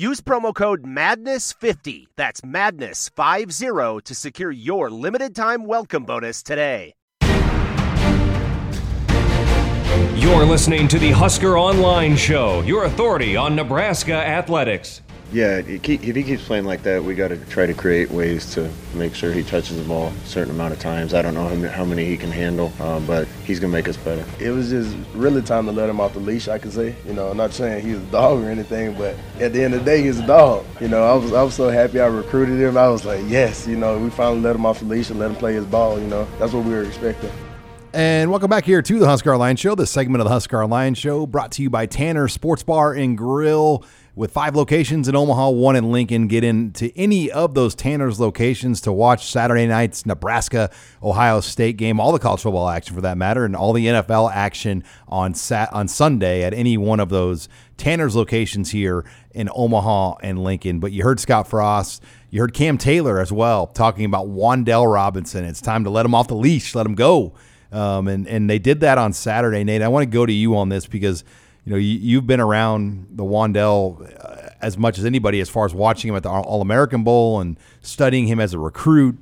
Use promo code MADNESS50, that's MADNESS50, to secure your limited time welcome bonus today. You're listening to the Husker Online Show, your authority on Nebraska athletics. Yeah, if he keeps playing like that, we got to try to create ways to make sure he touches the ball a certain amount of times. I don't know how many he can handle, um, but he's going to make us better. It was just really time to let him off the leash, I could say. You know, I'm not saying he's a dog or anything, but at the end of the day, he's a dog. You know, I was, I was so happy I recruited him. I was like, yes, you know, we finally let him off the leash and let him play his ball. You know, that's what we were expecting. And welcome back here to the Husker Online Show. This segment of the Husker Online Show brought to you by Tanner Sports Bar and Grill with five locations in Omaha, one in Lincoln. Get into any of those Tanner's locations to watch Saturday night's Nebraska Ohio State game, all the college football action for that matter, and all the NFL action on sat on Sunday at any one of those Tanner's locations here in Omaha and Lincoln. But you heard Scott Frost. You heard Cam Taylor as well talking about Wan'Dale Robinson. It's time to let him off the leash, let him go. Um, and and they did that on Saturday, Nate. I want to go to you on this because you know you, have been around the Wan'Dale uh, as much as anybody as far as watching him at the All American Bowl and studying him as a recruit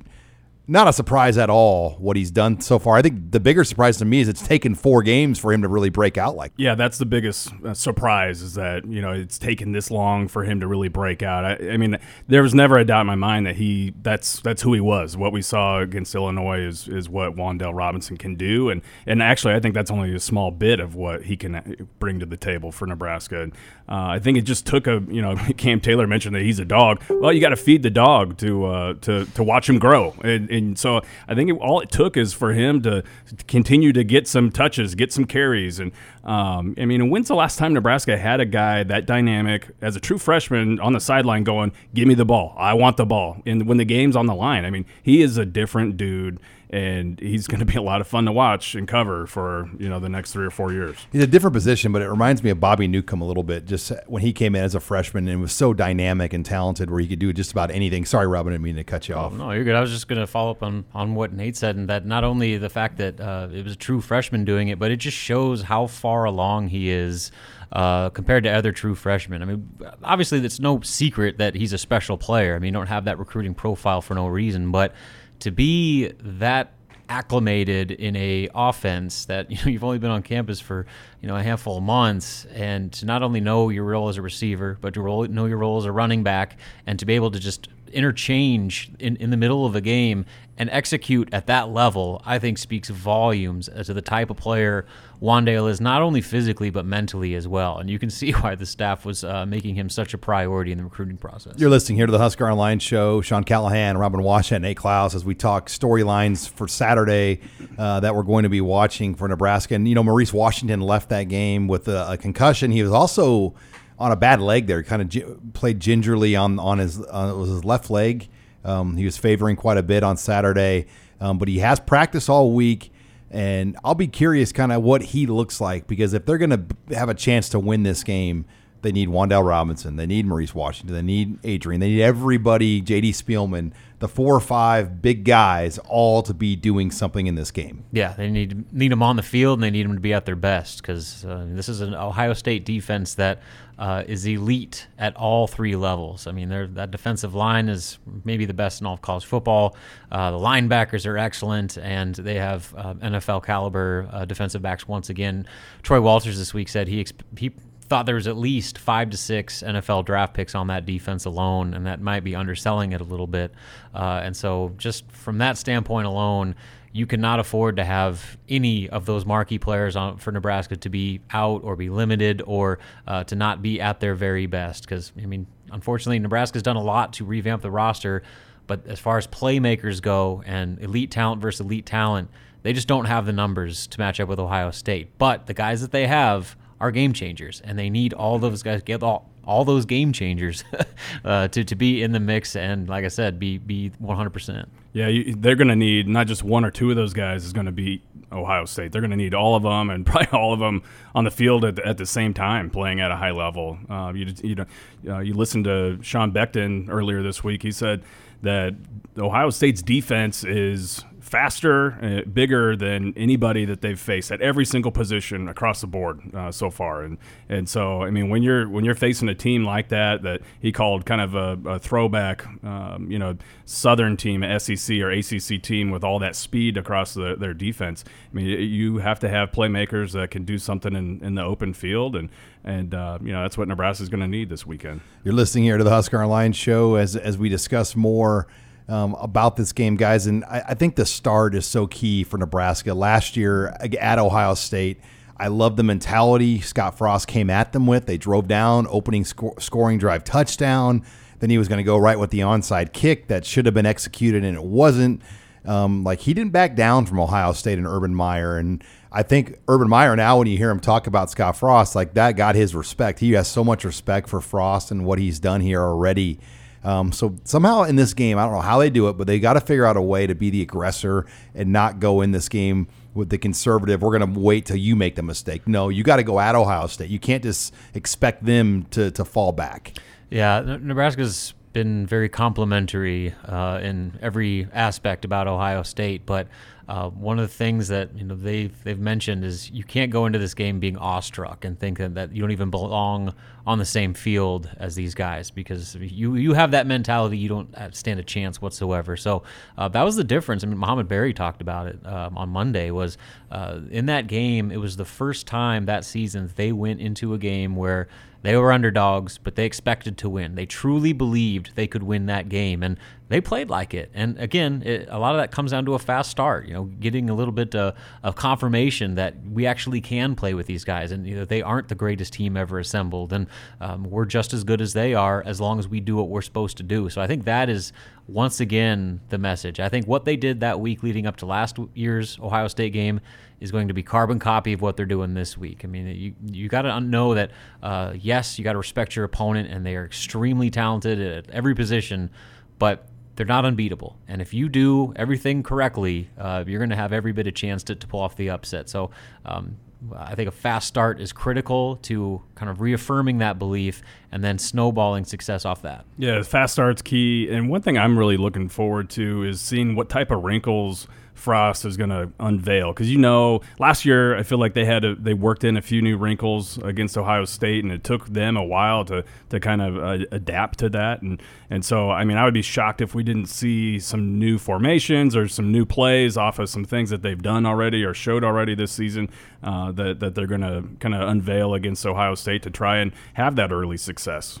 not a surprise at all what he's done so far. I think the bigger surprise to me is it's taken four games for him to really break out like. Yeah, that's the biggest uh, surprise is that you know it's taken this long for him to really break out. I, I, mean, there was never a doubt in my mind that he that's that's who he was. What we saw against Illinois is is what Wan'Dale Robinson can do, and and actually I think that's only a small bit of what he can uh, bring to the table for Nebraska. And, uh, I think it just took a you know Cam Taylor mentioned that he's a dog. Well, you got to feed the dog to uh, to to watch him grow, and, and so I think it, all it took is for him to, continue to get some touches, get some carries, and um, I mean, when's the last time Nebraska had a guy that dynamic as a true freshman on the sideline going, "Give me the ball, I want the ball," and when the game's on the line, I mean, he is a different dude and he's going to be a lot of fun to watch and cover for you know the next three or four years. He's a different position, but it reminds me of Bobby Newcombe a little bit. Just when he came in as a freshman and was so dynamic and talented, where he could do just about anything. Sorry, Robin, I didn't mean to cut you oh, off. No, you're good. I was just going to follow up on on what Nate said, and that not only the fact that uh, it was a true freshman doing it, but it just shows how far along he is. Uh, compared to other true freshmen. I mean, obviously, it's no secret that he's a special player. I mean, you don't have that recruiting profile for no reason, but to be that acclimated in a offense that you know you've only been on campus for you know a handful of months and to not only know your role as a receiver but to know your role as a running back and to be able to just interchange in, in the middle of a game and execute at that level, I think speaks volumes as to the type of player Wan'Dale is, not only physically but mentally as well. And you can see why the staff was uh, making him such a priority in the recruiting process. You're listening here to the Husker Online Show. Sean Callahan, Robin Washut, and Nate Clouse as we talk storylines for Saturday uh, that we're going to be watching for Nebraska. And, you know, Maurice Washington left that game with a, a concussion. He was also on a bad leg there. Kind of played gingerly on on his uh, was his left leg. Um, he was favoring quite a bit on Saturday, um, but he has practiced all week, and I'll be curious kind of what he looks like because if they're going to have a chance to win this game, they need Wan'Dale Robinson, they need Maurice Washington, they need Adrian, they need everybody, JD Spielman, the four or five big guys, all to be doing something in this game. Yeah, they need need them on the field and they need them to be at their best because uh, this is an Ohio State defense that uh, is elite at all three levels. I mean, that defensive line is maybe the best in all of college football. Uh, the linebackers are excellent, and they have uh, NFL caliber uh, defensive backs once again. Troy Walters this week said he exp- he thought there was at least five to six NFL draft picks on that defense alone, and that might be underselling it a little bit. Uh, and so, just from that standpoint alone, you cannot afford to have any of those marquee players on, for Nebraska to be out or be limited or uh, to not be at their very best. Because, I mean, unfortunately, Nebraska's done a lot to revamp the roster. But as far as playmakers go and elite talent versus elite talent, they just don't have the numbers to match up with Ohio State. But the guys that they have are game changers, and they need all those guys get all, all those game changers uh, to, to be in the mix and, like I said, be be 100%. Yeah, you, they're going to need not just one or two of those guys is going to be Ohio State. They're going to need all of them and probably all of them on the field at the, at the same time, playing at a high level. Uh, you you know, uh, you listened to Sean Beckton earlier this week. He said that Ohio State's defense is faster, uh, bigger than anybody that they've faced at every single position across the board uh, so far. And and so I mean when you're when you're facing a team like that that he called kind of a, a throwback, um, you know, Southern team, SEC or ACC team with all that speed across the, their defense. I mean you have to have playmakers that can do something in, in the open field and and uh, you know that's what Nebraska is going to need this weekend. You're listening here to the Husker Online show as as we discuss more um, about this game, guys. And I, I, think the start is so key for Nebraska. Last year at Ohio State, I love the mentality Scott Frost came at them with. They drove down, opening sco- scoring drive touchdown. Then he was going to go right with the onside kick that should have been executed, and it wasn't. Um, like he didn't back down from Ohio State and Urban Meyer. And I think Urban Meyer now, when you hear him talk about Scott Frost, like that got his respect. He has so much respect for Frost and what he's done here already um, so somehow in this game, I don't know how they do it, but they got to figure out a way to be the aggressor and not go in this game with the conservative. We're going to wait till you make the mistake. No, you got to go at Ohio State. You can't just expect them to to fall back. Yeah, Nebraska's been very complimentary uh, in every aspect about Ohio State, but uh, one of the things that you know they've they've mentioned is you can't go into this game being awestruck and think that, that you don't even belong on the same field as these guys because you you have that mentality you don't stand a chance whatsoever. So uh, that was the difference. I mean, Mohamed Barry talked about it um, on Monday. Was uh, in that game it was the first time that season they went into a game where they were underdogs, but they expected to win. They truly believed they could win that game, and they played like it. And again, it, a lot of that comes down to a fast start. You know, getting a little bit uh, of confirmation that we actually can play with these guys, and you know, they aren't the greatest team ever assembled, and um, we're just as good as they are as long as we do what we're supposed to do. So I think that is once again the message. I think what they did that week leading up to last year's Ohio State game is going to be carbon copy of what they're doing this week. I mean, you you got to know that uh, yes, you got to respect your opponent, and they are extremely talented at every position, but they're not unbeatable. And if you do everything correctly, uh, you're going to have every bit of chance to, to pull off the upset. So. Um, I think a fast start is critical to kind of reaffirming that belief and then snowballing success off that. Yeah, fast start's key. And one thing I'm really looking forward to is seeing what type of wrinkles Frost is going to unveil. Because you know last year I feel like they had a, they worked in a few new wrinkles against Ohio State and it took them a while to to kind of uh, adapt to that. And and so I mean I would be shocked if we didn't see some new formations or some new plays off of some things that they've done already or showed already this season uh, that that they're going to kind of unveil against Ohio State to try and have that early success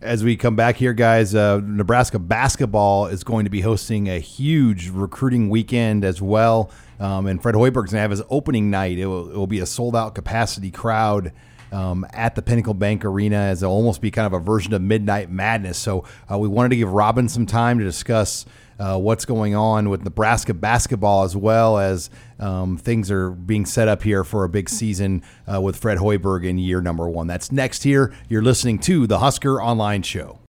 as we come back here, guys, uh, Nebraska basketball is going to be hosting a huge recruiting weekend as well. Um, and Fred Hoiberg's going to have his opening night. It will, it will be a sold out capacity crowd. Um, at the Pinnacle Bank Arena as it'll almost be kind of a version of Midnight Madness. So uh, we wanted to give Robin some time to discuss uh, what's going on with Nebraska basketball as well as um, things are being set up here for a big season uh, with Fred Hoiberg in year number one. That's next here. You're listening to the Husker Online Show.